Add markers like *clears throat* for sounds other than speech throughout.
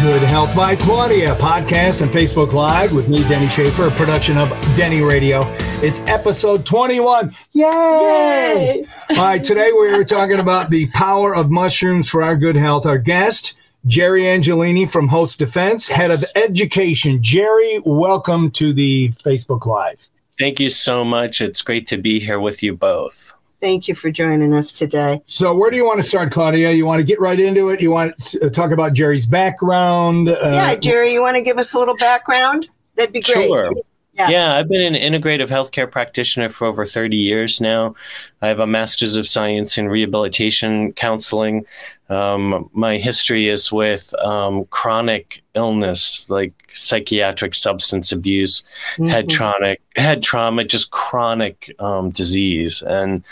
Good Health by Claudia podcast and Facebook Live with me, Denny Schaefer, a production of Denny Radio. It's episode 21. Yay! Yay! All right, today we are talking about the power of mushrooms for our good health. Our guest, Jerry Angelini from Host Defense, yes. head of education. Jerry, welcome to the Facebook Live. Thank you so much. It's great to be here with you both. Thank you for joining us today. So, where do you want to start, Claudia? You want to get right into it? You want to talk about Jerry's background? Uh, yeah, Jerry, you want to give us a little background? That'd be great. Sure. Yeah. yeah, I've been an integrative healthcare practitioner for over 30 years now. I have a master's of science in rehabilitation counseling. Um, my history is with um, chronic illness, like psychiatric substance abuse, mm-hmm. head trauma, head trauma, just chronic um, disease. And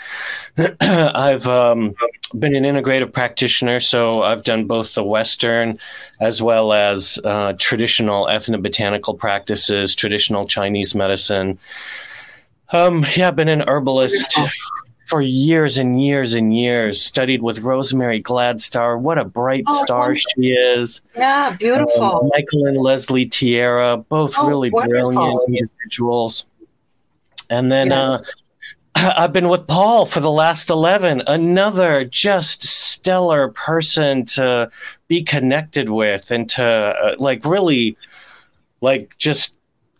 *clears throat* I've um, been an integrative practitioner, so I've done both the Western as well as uh, traditional ethnobotanical practices, traditional Chinese medicine. Um, yeah, I've been an herbalist for years and years and years. Studied with Rosemary Gladstar. What a bright oh, star wonderful. she is. Yeah, beautiful. Um, Michael and Leslie Tierra, both oh, really wonderful. brilliant individuals. And then yeah. uh, *clears throat* I've been with Paul for the last 11, another just stellar person to be connected with and to uh, like really like just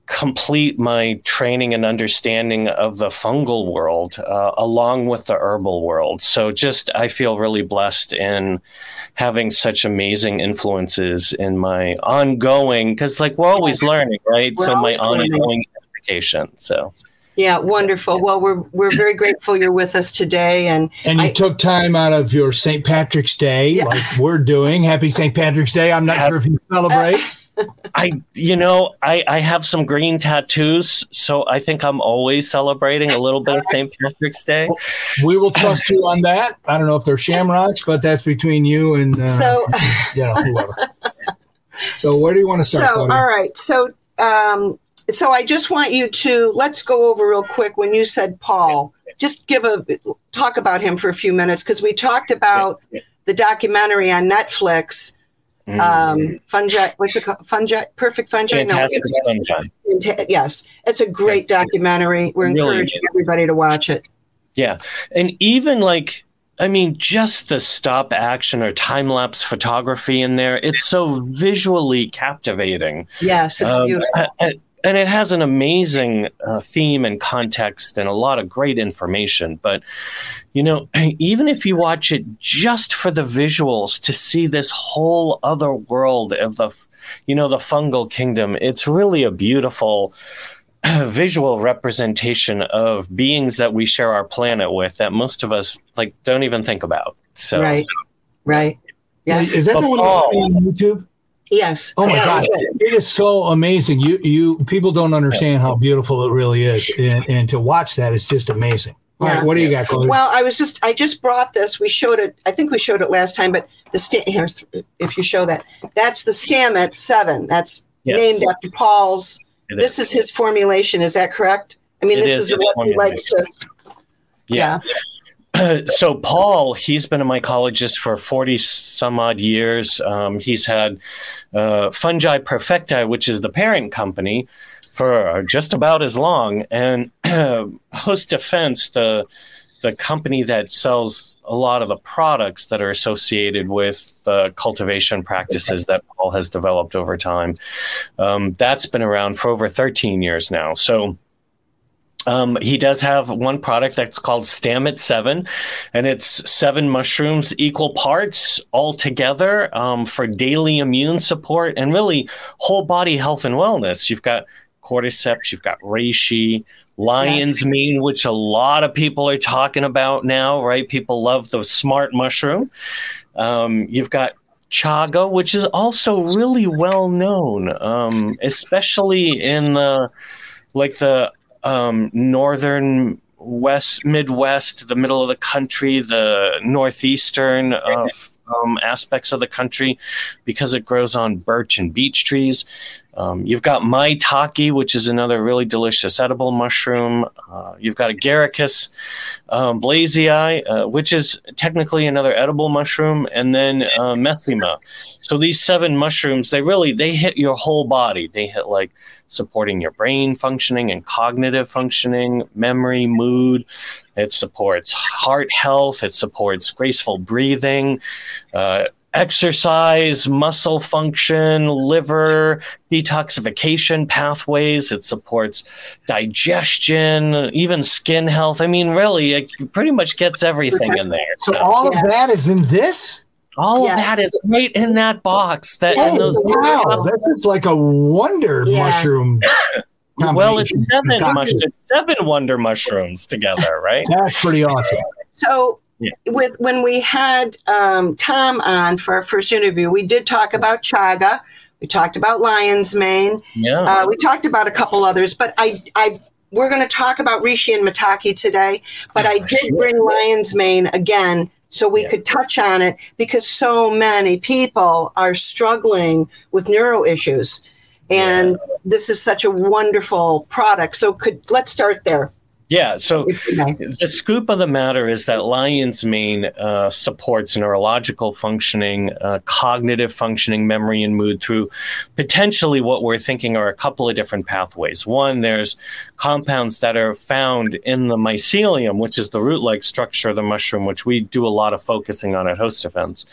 complete my training and understanding of the fungal world uh, along with the herbal world. So just I feel really blessed in having such amazing influences in my ongoing because like we're always learning, right? We're so my ongoing education. So yeah, wonderful. Well, we're we're very grateful you're with us today, and and you I, took time out of your St. Patrick's Day, yeah. like we're doing. Happy St. Patrick's Day. I'm not Happy, sure if you celebrate. *laughs* I, you know, I, I have some green tattoos, so I think I'm always celebrating a little bit of St. Patrick's Day. We will trust you on that. I don't know if they're shamrocks, but that's between you and uh, so, *laughs* you know, whoever. So, where do you want to start? So, all right. So, um, so I just want you to let's go over real quick when you said Paul. Just give a talk about him for a few minutes because we talked about the documentary on Netflix Mm. Um, fungi, what's it called? Fungi, perfect fungi. Fantastic no, fungi. Yes, it's a great documentary. We're really encouraging everybody to watch it. Yeah, and even like I mean, just the stop action or time lapse photography in there, it's so visually captivating. Yes, it's um, beautiful and it has an amazing uh, theme and context and a lot of great information but you know *clears throat* even if you watch it just for the visuals to see this whole other world of the you know the fungal kingdom it's really a beautiful *clears throat* visual representation of beings that we share our planet with that most of us like don't even think about so. Right. Right. Yeah. Is that but the one on youtube Yes. Oh my gosh, it is so amazing. You you people don't understand how beautiful it really is, and, and to watch that is just amazing. All yeah. right, what do you got, Chloe? Well, I was just I just brought this. We showed it. I think we showed it last time, but the sta- here, if you show that, that's the Stamets Seven. That's yes. named after Paul's. It this is. is. his formulation. Is that correct? I mean, it this is, is what he likes to. yeah. yeah. *clears throat* so Paul, he's been a mycologist for 40 some odd years. Um, he's had uh, Fungi Perfecti, which is the parent company, for just about as long. And *clears throat* Host Defense, the the company that sells a lot of the products that are associated with the cultivation practices that Paul has developed over time. Um, that's been around for over 13 years now. So um, he does have one product that's called Stamets 7, and it's seven mushrooms, equal parts all together um, for daily immune support and really whole body health and wellness. You've got cordyceps, you've got reishi, lion's yes. mane, which a lot of people are talking about now, right? People love the smart mushroom. Um, you've got chaga, which is also really well known, um, especially in the like the um, northern west midwest the middle of the country the northeastern of um, aspects of the country because it grows on birch and beech trees Um, you've got maitake, which is another really delicious edible mushroom. Uh, you've got agaricus um, blazei, uh, which is technically another edible mushroom, and then uh. So these seven mushrooms, they really they hit your whole body. They hit like supporting your brain functioning and cognitive functioning, memory, mood. It supports heart health. It supports graceful breathing. Uh, exercise, muscle function, liver detoxification pathways. It supports digestion, even skin health. I mean, really, it pretty much gets everything in there. So, so all of that is in this. All yeah. of that is right in that box. That oh, those wow, this is like a wonder yeah. mushroom. *laughs* well, it's seven mush- it's seven wonder mushrooms together, right? That's pretty awesome. So yeah. with when we had um, Tom on for our first interview, we did talk about chaga. We talked about lion's mane. Yeah. Uh, we talked about a couple others, but I, I we're going to talk about reishi and maitake today. But I did bring lion's mane again so we yeah. could touch on it because so many people are struggling with neuro issues, and yeah. this is such a wonderful product. So could let's start there. Yeah. So the scoop of the matter is that lion's mane uh, supports neurological functioning, uh, cognitive functioning, memory, and mood through potentially what we're thinking are a couple of different pathways. One, there's compounds that are found in the mycelium, which is the root like structure of the mushroom, which we do a lot of focusing on at Host Defense.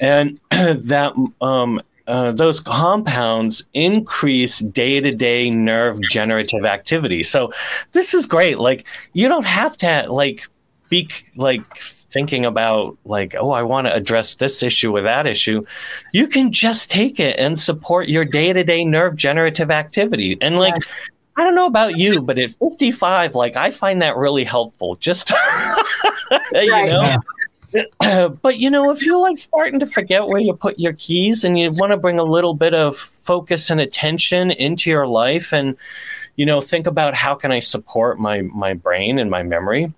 And *clears throat* that um, uh, those compounds increase day to day nerve generative activity. So this is great. Like you don't have to like be like thinking about like oh i want to address this issue or that issue you can just take it and support your day-to-day nerve generative activity and like yes. i don't know about you but at 55 like i find that really helpful just *laughs* you right. know *clears throat* but you know, if you're like starting to forget where you put your keys and you want to bring a little bit of focus and attention into your life and you know, think about how can I support my my brain and my memory.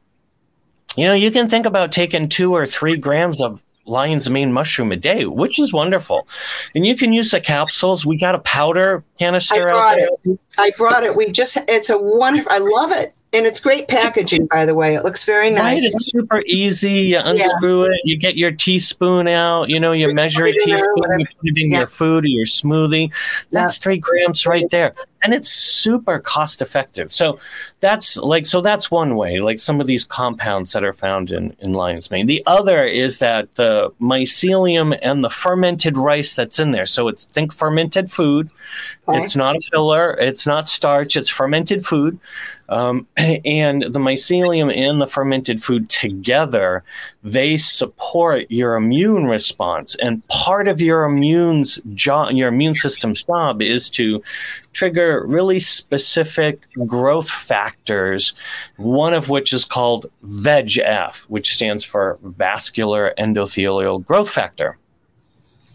You know, you can think about taking 2 or 3 grams of lion's mane mushroom a day, which is wonderful. And you can use the capsules. We got a powder canister I brought It. I brought it. We just it's a wonderful I love it. And it's great packaging, by the way. It looks very nice. Right, it's super easy. You unscrew yeah. it, you get your teaspoon out, you know, you Just measure a teaspoon, you put it in yeah. your food or your smoothie. That's yeah. three grams right there. And it's super cost effective. So that's like so that's one way, like some of these compounds that are found in, in lion's mane. The other is that the mycelium and the fermented rice that's in there. So it's think fermented food. Okay. It's not a filler, it's not starch, it's fermented food. Um, *clears throat* and the mycelium and the fermented food together, they support your immune response. And part of your immune's job, your immune system's job is to trigger really specific growth factors, one of which is called VEGF, which stands for vascular endothelial growth factor.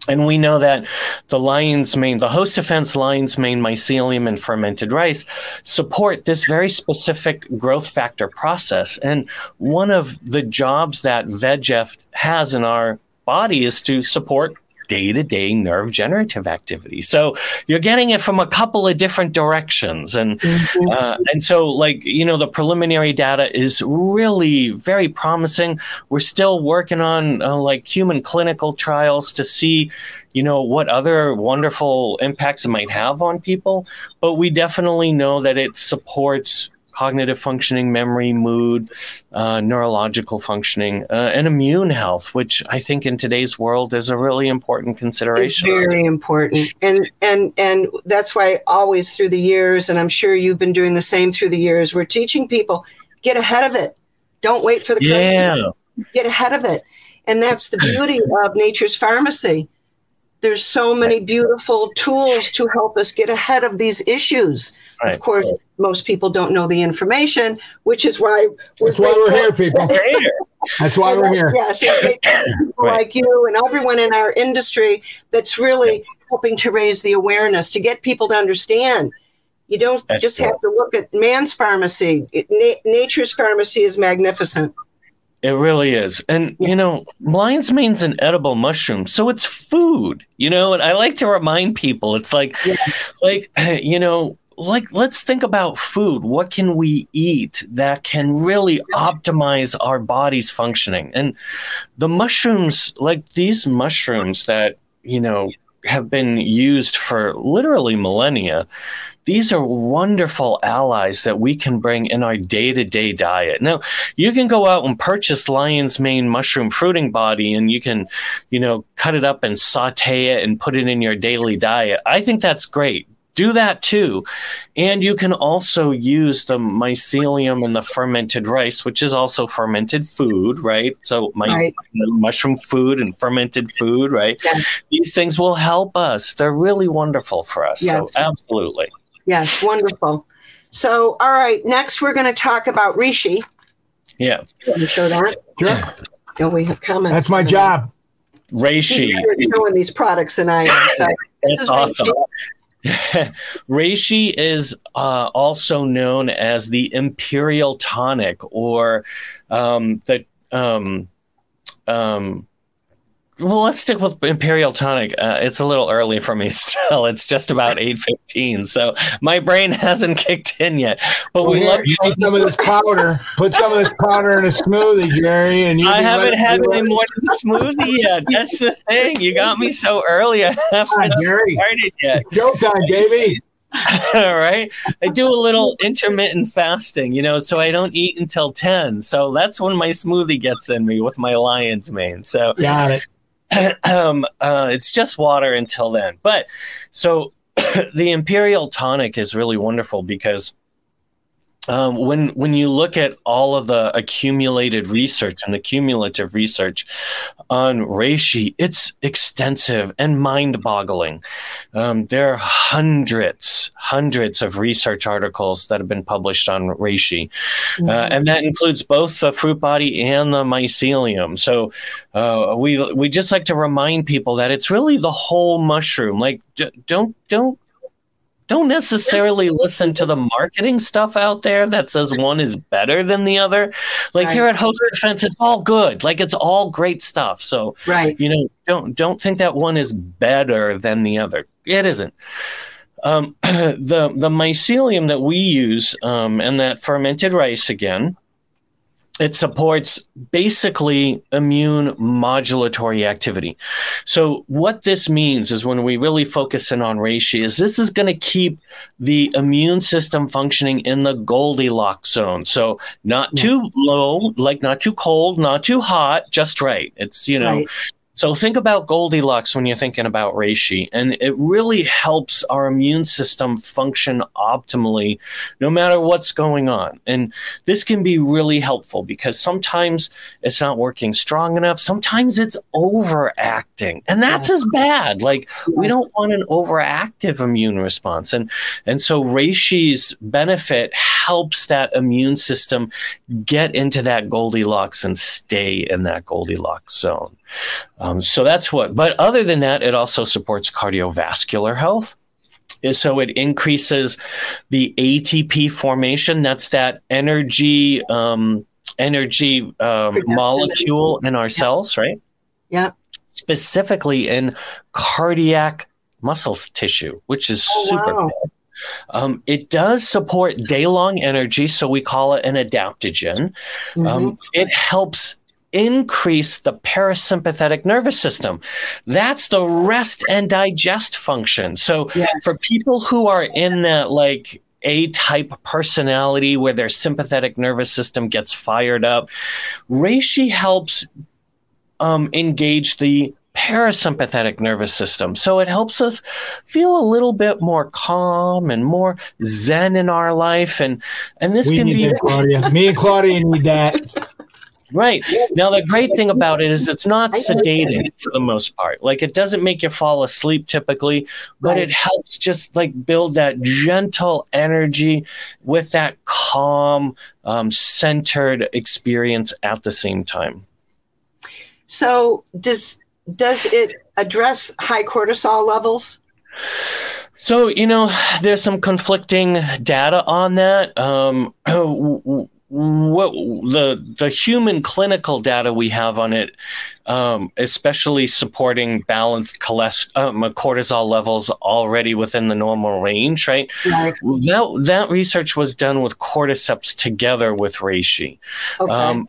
And we know that the lion's mane, the host defense lion's mane mycelium and fermented rice support this very specific growth factor process. And one of the jobs that VEGF has in our body is to support day to day nerve generative activity. So you're getting it from a couple of different directions. And, mm-hmm. uh, and so, like, you know, the preliminary data is really very promising. We're still working on uh, like human clinical trials to see, you know, what other wonderful impacts it might have on people. But we definitely know that it supports cognitive functioning, memory, mood, uh, neurological functioning, uh, and immune health, which I think in today's world is a really important consideration. It's very important, and and and that's why always through the years, and I'm sure you've been doing the same through the years. We're teaching people get ahead of it. Don't wait for the crisis. Yeah. Get ahead of it, and that's the beauty of nature's pharmacy there's so many beautiful tools to help us get ahead of these issues. Right. Of course, most people don't know the information, which is why we're, That's why we're here, people. That's why we're here. Yes, people right. like you and everyone in our industry that's really helping to raise the awareness to get people to understand. You don't that's just true. have to look at man's pharmacy. It, na- nature's pharmacy is magnificent. It really is. And, you know, lion's mane's an edible mushroom, so it's food, you know, and I like to remind people it's like, yeah. like, *clears throat* you know, like let's think about food. What can we eat that can really optimize our body's functioning? And the mushrooms like these mushrooms that you know have been used for literally millennia these are wonderful allies that we can bring in our day-to-day diet now you can go out and purchase lion's mane mushroom fruiting body and you can you know cut it up and saute it and put it in your daily diet i think that's great do that too. And you can also use the mycelium and the fermented rice, which is also fermented food, right? So my, right. mushroom food and fermented food, right? Yes. These things will help us. They're really wonderful for us. Yes. So absolutely. Yes, wonderful. So, all right, next we're going to talk about reishi. Yeah. Can you show that? Sure. Don't we have comments? That's my job. Reishi. showing these products and I am. So That's awesome. *laughs* Reishi. Reishi is uh, also known as the imperial tonic or um, the um, um, well, let's stick with Imperial Tonic. Uh, it's a little early for me *laughs* still. It's just about eight fifteen, so my brain *laughs* hasn't kicked in yet. But well, we here, love you need some of this powder. Put some of this powder in a smoothie, Jerry. And you I haven't had my morning smoothie yet. That's the thing. You got me so early. *laughs* I haven't Jerry. started yet. Go time, baby. All right. I do a little intermittent fasting, you know, so I don't eat until 10. So that's when my smoothie gets in me with my lion's mane. So got it. *coughs* um, uh, it's just water until then. But so *coughs* the imperial tonic is really wonderful because um, when when you look at all of the accumulated research and the cumulative research on reishi, it's extensive and mind-boggling. Um, there are hundreds, hundreds of research articles that have been published on reishi, uh, mm-hmm. uh, and that includes both the fruit body and the mycelium. So uh, we we just like to remind people that it's really the whole mushroom. Like, don't don't don't necessarily listen to the marketing stuff out there that says one is better than the other. Like right. here at Host Defense, it's all good. Like it's all great stuff. So right. you know, don't don't think that one is better than the other. It isn't. Um, *clears throat* the the mycelium that we use um, and that fermented rice again it supports basically immune modulatory activity. So what this means is when we really focus in on reishi is this is going to keep the immune system functioning in the Goldilocks zone. So not too low, like not too cold, not too hot, just right. It's, you know, right. So think about Goldilocks when you're thinking about reishi, and it really helps our immune system function optimally no matter what's going on. And this can be really helpful because sometimes it's not working strong enough, sometimes it's overacting, and that's as bad. Like we don't want an overactive immune response. And and so reishi's benefit helps that immune system get into that Goldilocks and stay in that Goldilocks zone. Um, so that's what. But other than that, it also supports cardiovascular health. So it increases the ATP formation. That's that energy um, energy um, molecule in our cells, right? Yeah. Specifically in cardiac muscle tissue, which is oh, super wow. cool. Um, it does support day long energy, so we call it an adaptogen. Mm-hmm. Um, it helps increase the parasympathetic nervous system. That's the rest and digest function. So yes. for people who are in that like a type personality where their sympathetic nervous system gets fired up, reishi helps um, engage the parasympathetic nervous system. So it helps us feel a little bit more calm and more zen in our life. And and this we can be that, *laughs* Claudia. Me and Claudia need that. Right. Now, the great thing about it is it's not sedating for the most part. Like, it doesn't make you fall asleep typically, but right. it helps just like build that gentle energy with that calm, um, centered experience at the same time. So, does does it address high cortisol levels? So, you know, there's some conflicting data on that. Um, *clears throat* what the the human clinical data we have on it, um, especially supporting balanced cholest- um, cortisol levels already within the normal range, right? right? That that research was done with cordyceps together with reishi. Okay. Um,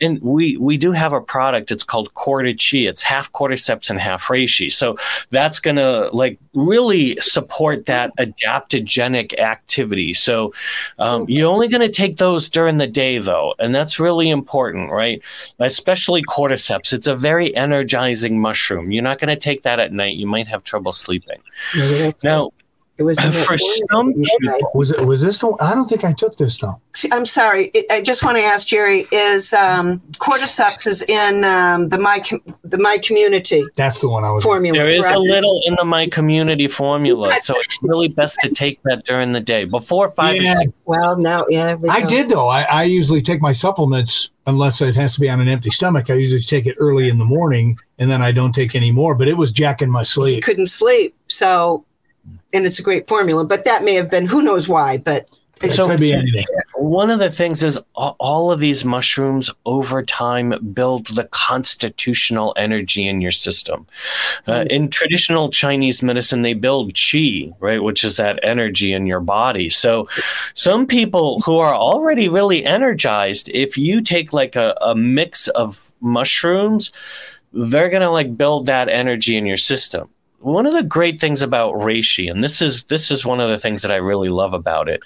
and we we do have a product. It's called CordyChi. It's half cordyceps and half reishi. So that's gonna like really support that adaptogenic activity. So um, you're only gonna take those during the day though, and that's really important, right? Especially cordyceps. It's a very energizing mushroom. You're not gonna take that at night. You might have trouble sleeping. now. It was *laughs* for some people. Was it? Was this? The, I don't think I took this though. I'm sorry. I just want to ask Jerry: Is um, cordyceps is in um, the my the MyCommunity? That's the one I was. Formula. There is correct? a little in the MyCommunity formula, so it's really best to take that during the day before five. Yeah. Well, now, yeah. We I did though. I, I usually take my supplements unless it has to be on an empty stomach. I usually take it early in the morning, and then I don't take any more. But it was jacking my sleep. couldn't sleep, so and it's a great formula. But that may have been who knows why, but. It so, could be anything. One of the things is all of these mushrooms over time build the constitutional energy in your system. Uh, in traditional Chinese medicine, they build qi, right, which is that energy in your body. So, some people who are already really energized, if you take like a, a mix of mushrooms, they're going to like build that energy in your system one of the great things about reishi and this is this is one of the things that i really love about it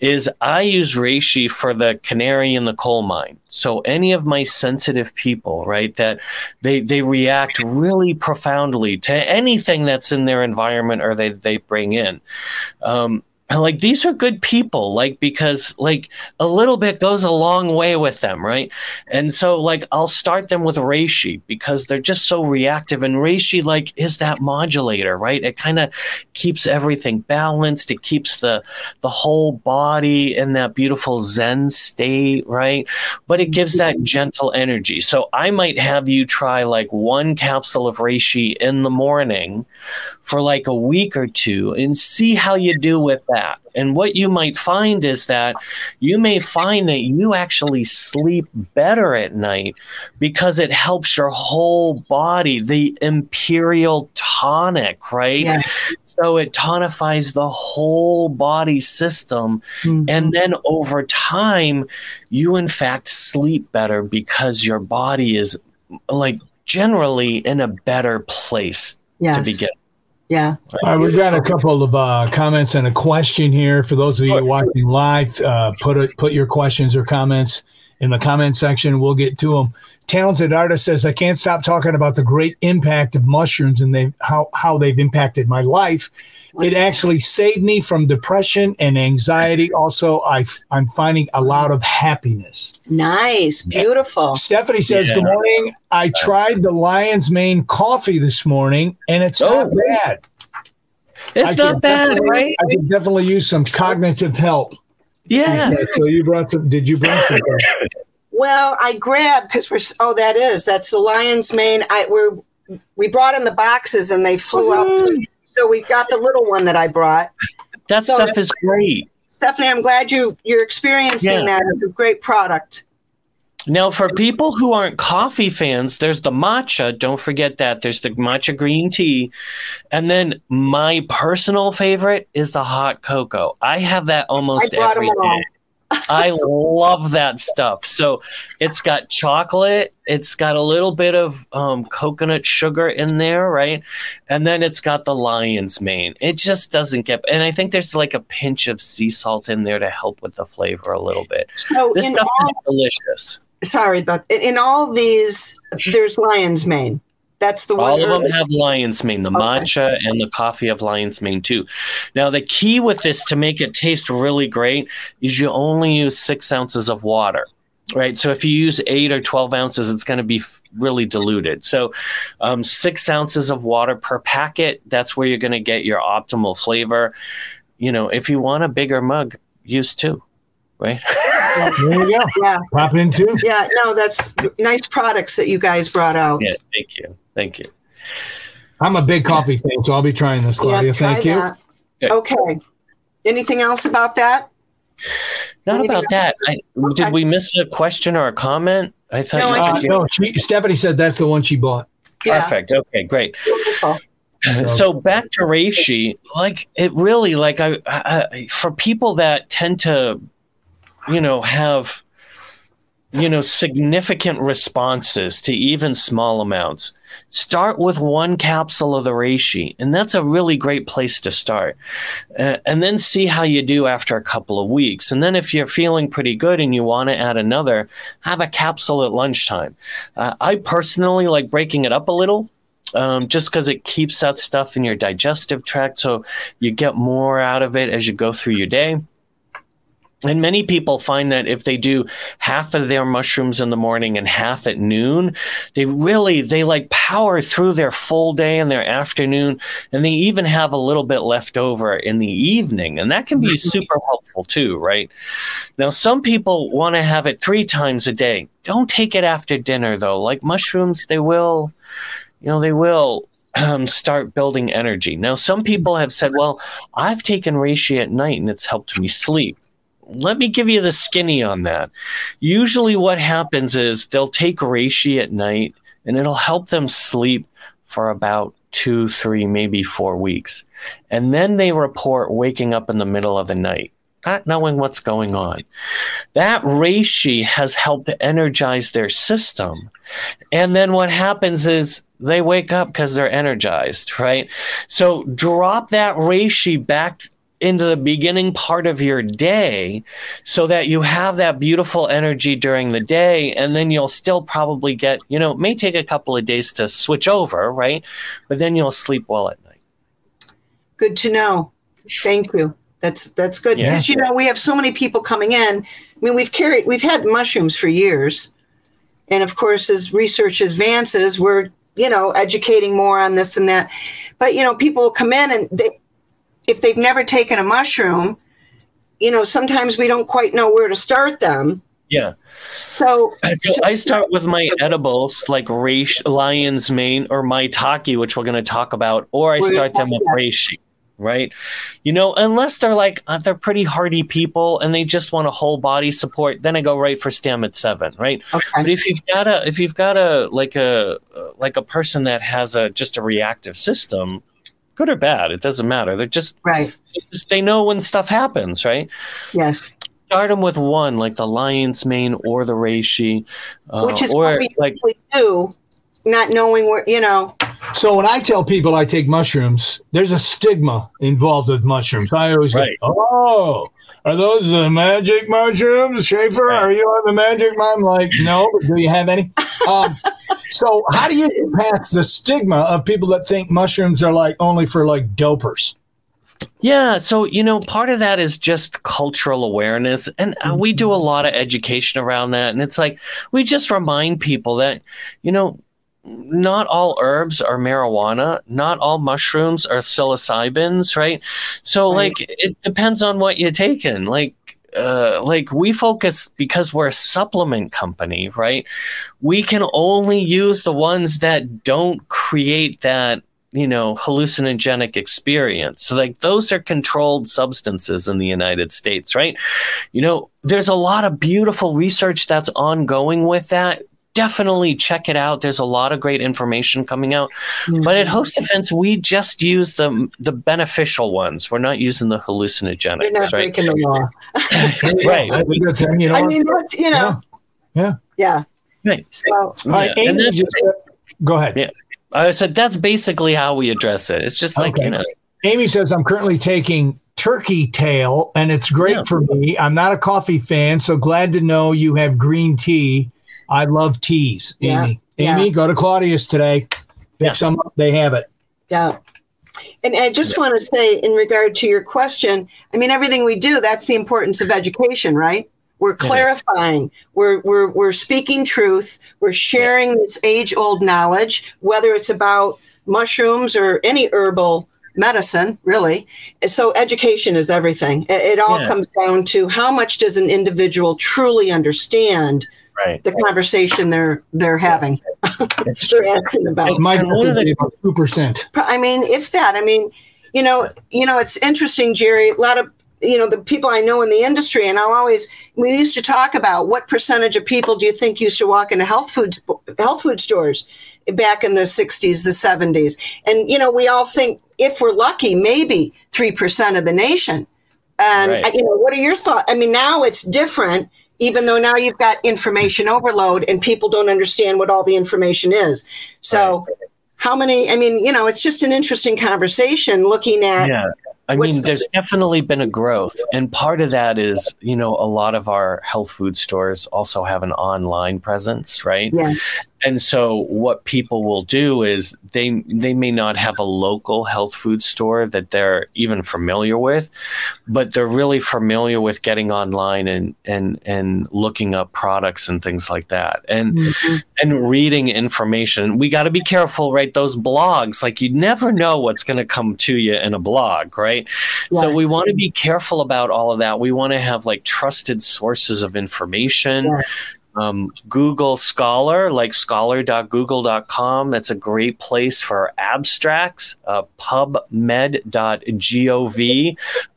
is i use reishi for the canary in the coal mine. So any of my sensitive people right that they they react really profoundly to anything that's in their environment or they they bring in. Um, like these are good people like because like a little bit goes a long way with them right? And so like i'll start them with reishi because they're just so reactive. And reishi like is that modulator right? It kind of keeps everything balanced. It keeps the the whole body in that beautiful zen state right? But it gives that gentle energy. So i might have you try like one capsule of reishi in the morning for like a week or two and see how you do with that. And what you might find is that you may find that you actually sleep better at night because it helps your whole body, the imperial tonic, right? Yeah. So it tonifies the whole body system. Mm-hmm. And then over time, you in fact sleep better because your body is like generally in a better place yes. to begin yeah. All right, we've got a couple of uh, comments and a question here for those of you watching live. Uh, put a, put your questions or comments in the comment section. We'll get to them. Talented artist says, "I can't stop talking about the great impact of mushrooms and they how how they've impacted my life. It actually saved me from depression and anxiety. Also, I I'm finding a lot of happiness. Nice, beautiful. Stephanie says, yeah. "Good morning. I tried the Lion's Mane coffee this morning, and it's oh, not bad. It's I not bad, right? I could definitely use some cognitive help." Yeah. So you brought some? Did you bring some? *laughs* well, I grabbed because we're. Oh, that is that's the lion's mane. I we're we brought in the boxes and they flew out. So we got the little one that I brought. That so, stuff is great. Stephanie, I'm glad you you're experiencing yeah. that. It's a great product. Now, for people who aren't coffee fans, there's the matcha. Don't forget that. There's the matcha green tea. And then my personal favorite is the hot cocoa. I have that almost every day. *laughs* I love that stuff. So it's got chocolate, it's got a little bit of um, coconut sugar in there, right? And then it's got the lion's mane. It just doesn't get, and I think there's like a pinch of sea salt in there to help with the flavor a little bit. So this stuff all- is delicious sorry, but in all these, there's lion's mane. That's the one. All of them have lion's mane, the okay. matcha and the coffee of lion's mane too. Now, the key with this to make it taste really great is you only use six ounces of water, right? So if you use eight or 12 ounces, it's going to be really diluted. So um, six ounces of water per packet, that's where you're going to get your optimal flavor. You know, if you want a bigger mug, use two, right? *laughs* there you go. Yeah. Pop in too. Yeah. No, that's nice products that you guys brought out. Yeah. Thank you. Thank you. I'm a big coffee fan, so I'll be trying this, Claudia. Yeah, thank you. That. Okay. Anything else about that? Not about that. I, okay. Did we miss a question or a comment? I thought no, you uh, no she, Stephanie said that's the one she bought. Yeah. Perfect. Okay, great. So back to reishi, like it really, like I, I, for people that tend to, you know, have you know, significant responses to even small amounts. Start with one capsule of the reishi, and that's a really great place to start. Uh, and then see how you do after a couple of weeks. And then if you're feeling pretty good and you want to add another, have a capsule at lunchtime. Uh, I personally like breaking it up a little. Um, just because it keeps that stuff in your digestive tract, so you get more out of it as you go through your day. And many people find that if they do half of their mushrooms in the morning and half at noon, they really, they like power through their full day and their afternoon. And they even have a little bit left over in the evening. And that can be mm-hmm. super helpful too, right? Now, some people want to have it three times a day. Don't take it after dinner though. Like mushrooms, they will, you know, they will um, start building energy. Now, some people have said, well, I've taken reishi at night and it's helped me sleep let me give you the skinny on that. Usually, what happens is they'll take reishi at night and it'll help them sleep for about two, three, maybe four weeks. And then they report waking up in the middle of the night, not knowing what's going on. That reishi has helped energize their system. And then what happens is they wake up because they're energized, right? So drop that reishi back into the beginning part of your day so that you have that beautiful energy during the day and then you'll still probably get you know it may take a couple of days to switch over right? But then you'll sleep well at night. Good to know. Thank you. That's that's good. Yeah. because you know we have so many people coming in. I mean we've carried we've had mushrooms for years. And of course as research advances we're you know educating more on this and that. But you know people come in and they if they've never taken a mushroom, you know, sometimes we don't quite know where to start them. Yeah. So, so I start with my edibles like reishi, lion's mane or maitake, which we're going to talk about, or I start them with reishi, right? You know, unless they're like uh, they're pretty hardy people and they just want a whole body support, then I go right for Stamets seven, right? Okay. But if you've got a if you've got a like a like a person that has a just a reactive system, good or bad, it doesn't matter. They're just right. Just, they know when stuff happens, right? Yes. Start them with one, like the lion's mane or the reishi, uh, which is or what we like, do, not knowing where you know. So when I tell people I take mushrooms, there's a stigma involved with mushrooms. I always right. say, "Oh, are those the magic mushrooms, Schaefer? Right. Are you on the magic?" I'm like, "No, but do you have any?" Um, so how do you get past the stigma of people that think mushrooms are like only for like dopers? Yeah, so you know, part of that is just cultural awareness, and uh, we do a lot of education around that. And it's like we just remind people that you know, not all herbs are marijuana, not all mushrooms are psilocybins, right? So, right. like, it depends on what you're taking. Like, uh, like we focus because we're a supplement company, right? We can only use the ones that don't create that you know hallucinogenic experience. So like those are controlled substances in the united states right? You know there's a lot of beautiful research that's ongoing with that definitely check it out. There's a lot of great information coming out. Mm-hmm. But at Host Defense, we just use the the beneficial ones. We're not using the hallucinogenics. You're not right? breaking the law. *laughs* right. That's a good. You know I mean, that's you know. Yeah. Yeah. yeah. Right. So, yeah. Amy, just, go ahead. Yeah. I said that's basically how we address it. It's just like okay. you know. Amy says I'm currently taking turkey tail and it's great yeah. for me. I'm not a coffee fan, so glad to know you have green tea I love teas, Amy. Yeah. Amy, yeah. go to Claudia's today. Pick yeah. some up. They have it. Yeah. And I just want to say, in regard to your question, I mean, everything we do, that's the importance of education, right? We're clarifying, we're, we're, we're speaking truth, we're sharing this age old knowledge, whether it's about mushrooms or any herbal medicine, really. So, education is everything. It, all yeah. comes down to how much does an individual truly understand right. the conversation they're they're having. *laughs* they're asking about. My about two percent. I mean, if that. I mean, you know, you know, it's interesting, Jerry. A lot of you know the people I know in the industry, and I'll always we used to talk about what percentage of people do you think used to walk into health food health food stores back in the 60s, the 70s, and you know we all think if we're lucky, maybe three percent of the nation. And right. you know, what are your thoughts? I mean, now it's different even though now you've got information overload and people don't understand what all the information is. So, right. how many? I mean, you know, it's just an interesting conversation looking at. Yeah. I mean, there's definitely been a growth. And part of that is, you know, a lot of our health food stores also have an online presence, right? Yeah. And so what people will do is they they may not have a local health food store that they're even familiar with, but they're really familiar with getting online and and and looking up products and things like that. And mm-hmm. and reading information. We got to be careful, right? Those blogs, like you never know what's going to come to you in a blog, right? Yes. So we want to be careful about all of that. We want to have like trusted sources of information. Yes um, Google Scholar, like scholar.google.com. That's a great place for abstracts. Uh, PubMed.gov,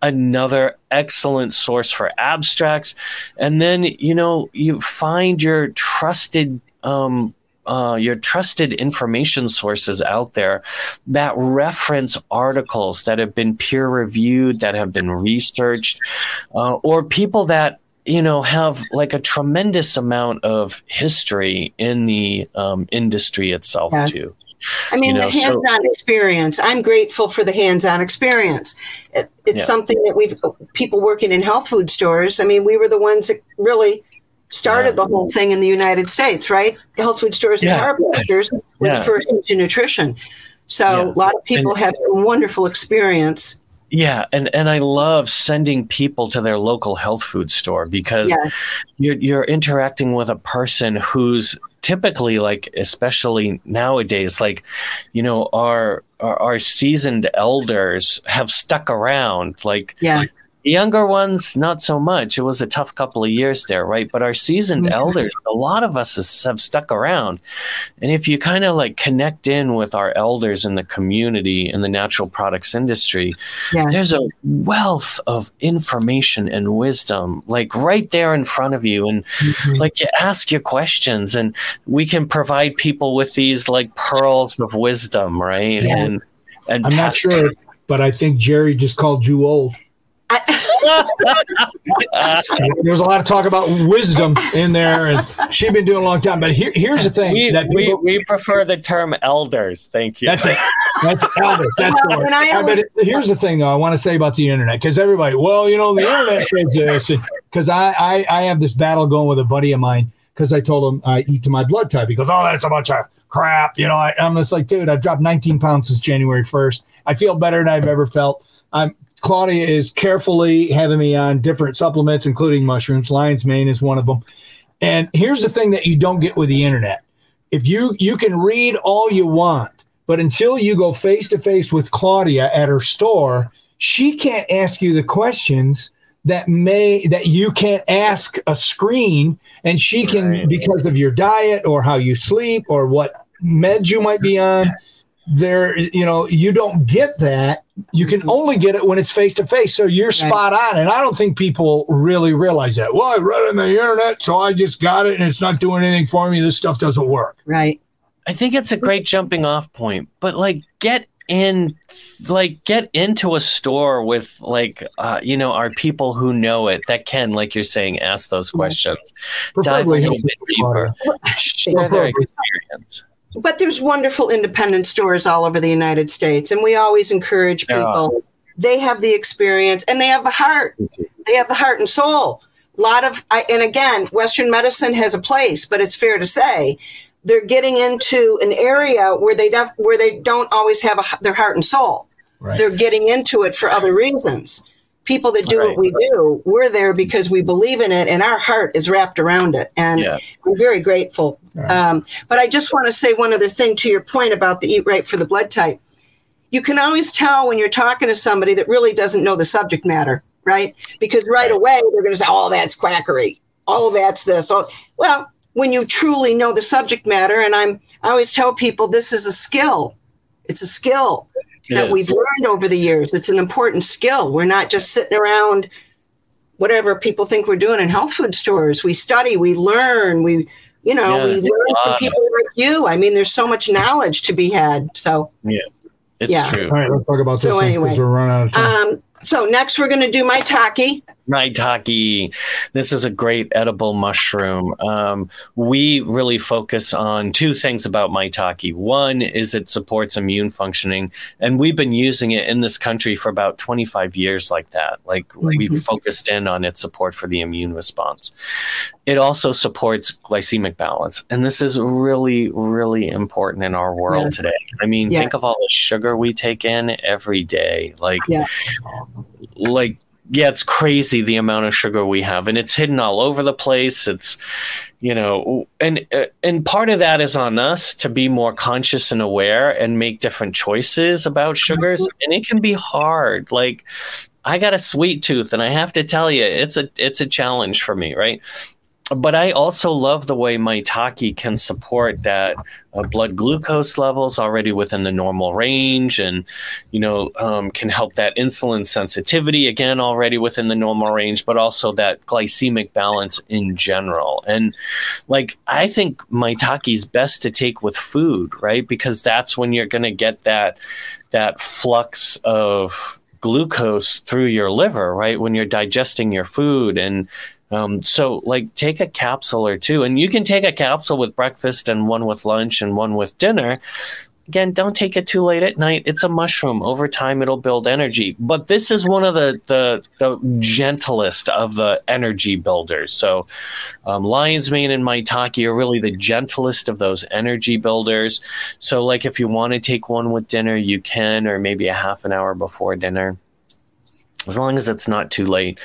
another excellent source for abstracts. And then, you know, you find your trusted um, uh, your trusted information sources out there that reference articles that have been peer reviewed, that have been researched, uh, or people that you know, have like a tremendous amount of history in the um, industry itself yes. too. I mean, you know, the hands-on so, experience. I'm grateful for the hands-on experience. It, it's yeah. something that we've people working in health food stores. I mean, we were the ones that really started yeah. the whole thing in the United States, right? Health food stores and yeah. chiropractors were the first into nutrition. So a lot of people and, have some wonderful experience yeah, and and I love sending people to their local health food store because yes. you're you're interacting with a person who's typically like especially nowadays like you know our our, our seasoned elders have stuck around like yeah the younger ones, not so much. It was a tough couple of years there, right? But our seasoned mm-hmm. elders, a lot of us have stuck around. And if you kind of like connect in with our elders in the community in the natural products industry, yeah. there's a wealth of information and wisdom, like right there in front of you. And mm-hmm. like you ask your questions, and we can provide people with these like pearls of wisdom, right? Yeah. And, and I'm not sure, but I think Jerry just called you old. There's a lot of talk about wisdom in there, and she's been doing a long time. But here, here's the thing: we, that people, we, we prefer the term elders. Thank you. That's it. That's elders. That's the word. I always, but here's the thing, though. I want to say about the internet because everybody, well, you know, the internet *laughs* says this, because I, I I have this battle going with a buddy of mine because I told him I eat to my blood type. He goes, "Oh, that's a bunch of crap." You know, I, am just like, dude, I've dropped 19 pounds since January 1st. I feel better than I've ever felt. I'm Claudia is carefully having me on different supplements, including mushrooms. Lion's mane is one of them. And here's the thing that you don't get with the internet. If you you can read all you want, but until you go face to face with Claudia at her store, she can't ask you the questions that may that you can't ask a screen and she can right. because of your diet or how you sleep or what meds you might be on there you know you don't get that. You can only get it when it's face to face. So you're right. spot on. And i don't think people really realize that. Well i read it on the internet so i just got it and it's not doing anything for me. This stuff doesn't work. Right. I think it's a great jumping off point but like get in like get into a store with like uh, you know our people who know it that can like you're saying ask those questions. Dive a little bit deeper. *laughs* Share their experience but there's wonderful independent stores all over the United States, and we always encourage people. Yeah. They have the experience and they have the heart. Mm-hmm. They have the heart and soul. A lot of, and again, Western medicine has a place, but it's fair to say they're getting into an area where they def, where they don't always have a, their heart and soul. Right. They're getting into it for other reasons people that do right. what we do, we're there because we believe in it and our heart is wrapped around it. And yeah. I'm very grateful. Right. Um, but I just want to say one other thing to your point about the eat right for the blood type. You can always tell when you're talking to somebody that really doesn't know the subject matter, right? Because right, right. away they're going to say, oh, that's quackery. Oh, that's this. Oh, well, when you truly know the subject matter, and I'm, I always tell people this is a skill. It's a skill it that is. we've learned over the years. It's an important skill. We're not just sitting around whatever people think we're doing in health food stores. We study, we learn, we you know, yeah, we learn from people like you. I mean, there's so much knowledge to be had. So yeah, it's yeah. true. All right, let's talk about this. So anyway, we're running out of time. Um, so next we're going to do maitake. Maitake. This is a great edible mushroom. Um, we really focus on two things about maitake. One is it supports immune functioning, and we've been using it in this country for about 25 years like that. Like mm-hmm. we've focused in on its support for the immune response. It also supports glycemic balance, and this is really, really important in our world yes. today. I mean, yes. think of all the sugar we take in every day. Like, yeah. like yeah, it's crazy the amount of sugar we have, and it's hidden all over the place. It's, you know, and uh, and part of that is on us to be more conscious and aware and make different choices about sugars, mm-hmm. and it can be hard. Like, I got a sweet tooth, and I have to tell you, it's a it's a challenge for me, right? But I also love the way maitake can support that uh, blood glucose levels already within the normal range, and you know um, can help that insulin sensitivity again already within the normal range, but also that glycemic balance in general. And like I think maitake is best to take with food, right? Because that's when you're going to get that that flux of glucose through your liver, right? When you're digesting your food and um, so, like, take a capsule or two, and you can take a capsule with breakfast and one with lunch and one with dinner. Again, don't take it too late at night. It's a mushroom. Over time, it'll build energy. But this is one of the the, the gentlest of the energy builders. So, um, lion's mane and maitake are really the gentlest of those energy builders. So, like, if you want to take one with dinner, you can, or maybe a half an hour before dinner as long as it's not too late.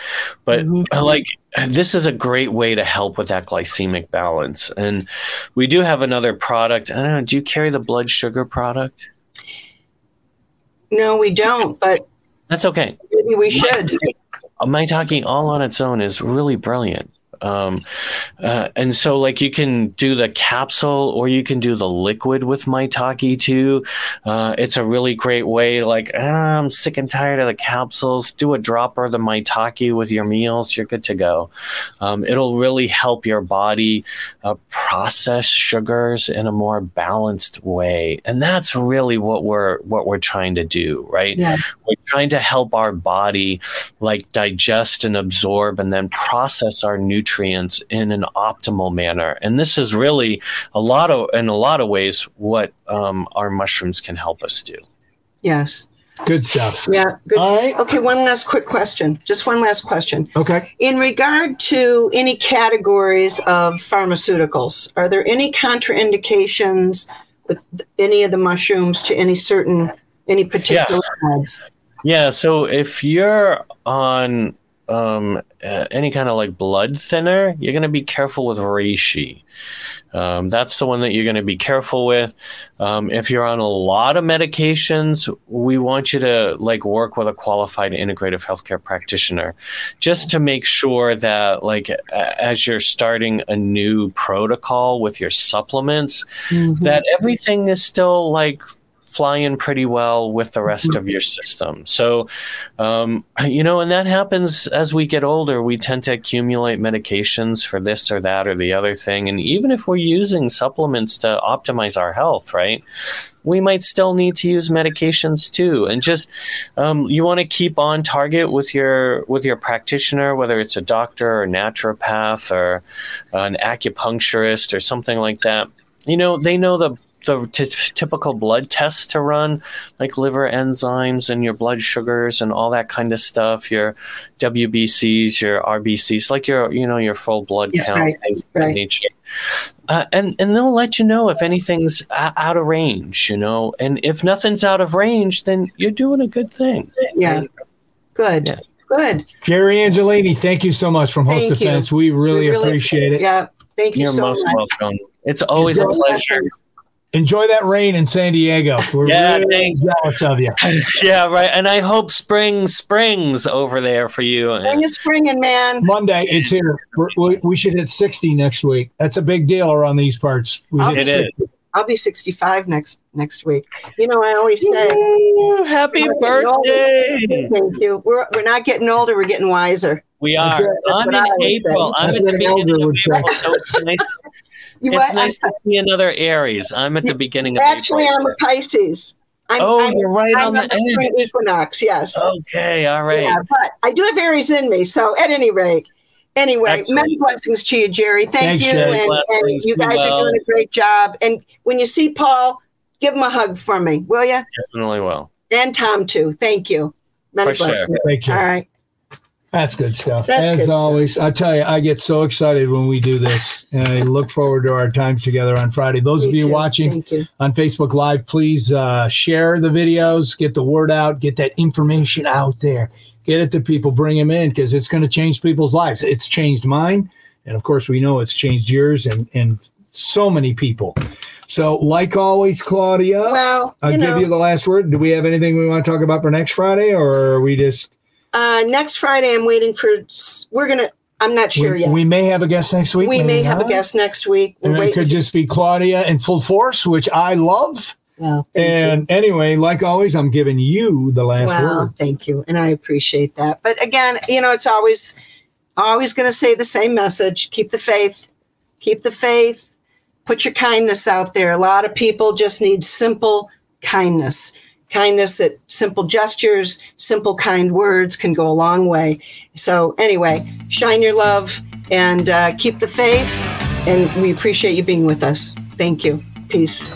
But mm-hmm. like this is a great way to help with that glycemic balance. And we do have another product. I don't know, do you carry the blood sugar product? No, we don't, but that's okay. Maybe we should. Maitake all on its own is really brilliant. Um, uh, and so, like, you can do the capsule or you can do the liquid with maitake too. Uh, it's a really great way. Like, ah, I'm sick and tired of the capsules. Do a dropper of the maitake with your meals. You're good to go. Um, it'll really help your body uh, process sugars in a more balanced way, and that's really what we're what we're trying to do, right? Yeah. We're trying to help our body like digest and absorb and then process our nutrients nutrients in an optimal manner. And this is really a lot of, in a lot of ways, what um, our mushrooms can help us do. Yes. Good stuff. Yeah. Good All right. Okay. One last quick question. Just one last question. Okay. In regard to any categories of pharmaceuticals, are there any contraindications with any of the mushrooms to any certain, any particular yeah. Yeah. So if you're on um, uh, any kind of like blood thinner, you're going to be careful with reishi. Um, that's the one that you're going to be careful with. Um, if you're on a lot of medications, we want you to like work with a qualified integrative healthcare practitioner, just to make sure that like as you're starting a new protocol with your supplements, mm-hmm. that everything is still like flying pretty well with the rest of your system. So, um, you know, and that happens as we get older. We tend to accumulate medications for this or that or the other thing. And even if we're using supplements to optimize our health, right? We might still need to use medications too, and just um, you want to keep on target with your with your practitioner, whether it's a doctor or naturopath or an acupuncturist or something like that. You know, they know the the t- typical blood tests to run, like liver enzymes and your blood sugars and all that kind of stuff, your WBCs, your RBCs, like your you know your full blood yeah, count, right, things right. nature. Uh, and and they'll let you know if anything's a- out of range, you know, and if nothing's out of range, then you're doing a good thing. Yeah, good. Yeah. Good. Jerry Angelini, thank you so much from Host thank Defense. You. We really, we really appreciate it. Yeah, thank you You're so most much. welcome. It's always a pleasure enjoy that rain in San Diego. We're yeah, really thanks. jealous of you. *laughs* yeah, right. And I hope spring springs over there for you. Spring is springing, man. Monday, it's here. We're, we should hit 60 next week. That's a big deal around these parts. We it is. I'll be 65 next next week. You know, I always say, Ooh, happy birthday! Thank you. We're we're not getting older. We're getting wiser. We are. That's I'm in April. I'm That's at the what an elder beginning of. April. So it's nice, *laughs* You it's what? nice to see another Aries. I'm at the beginning of April. Actually, April. I'm a Pisces. I'm, Oh, I'm, you're right I'm on the spring edge. equinox. Yes. Okay, all right. Yeah, but I do have Aries in me. So at any rate, anyway, Excellent. many blessings to you, Jerry. Thank Thanks, you, Jerry. and, and you Be guys are doing a great job. And when you see Paul, give him a hug for me, will you? Definitely will. And Tom too. Thank you. Many For sure. blessings. Thank you. All right. That's good stuff. That's As good stuff. always, I tell you, I get so excited when we do this, and I look forward to our times together on Friday. Those Me of you too. watching you. on Facebook Live, please uh, share the videos, get the word out, get that information out there, get it to people, bring them in because it's going to change people's lives. It's changed mine, and of course, we know it's changed yours and and so many people. So, like always, Claudia, Well, I'll you give you the last word. Do we have anything we want to talk about for next Friday, or are we just? Uh, next Friday, I'm waiting for. We're gonna. I'm not sure we, yet. we may have a guest next week. we may maybe have a guest next week. We're And it could just be Claudia in full force, which I love. well, thank you. And anyway, like always, I'm giving you the last Well, word. thank you, and I appreciate that. But again, you know, it's always always going to say the same message: keep the faith, keep the faith, put your kindness out there. A lot of people just need simple kindness. Kindness that simple gestures, simple kind words can go a long way. So, anyway, shine your love and uh, keep the faith. And we appreciate you being with us. Thank you. Peace.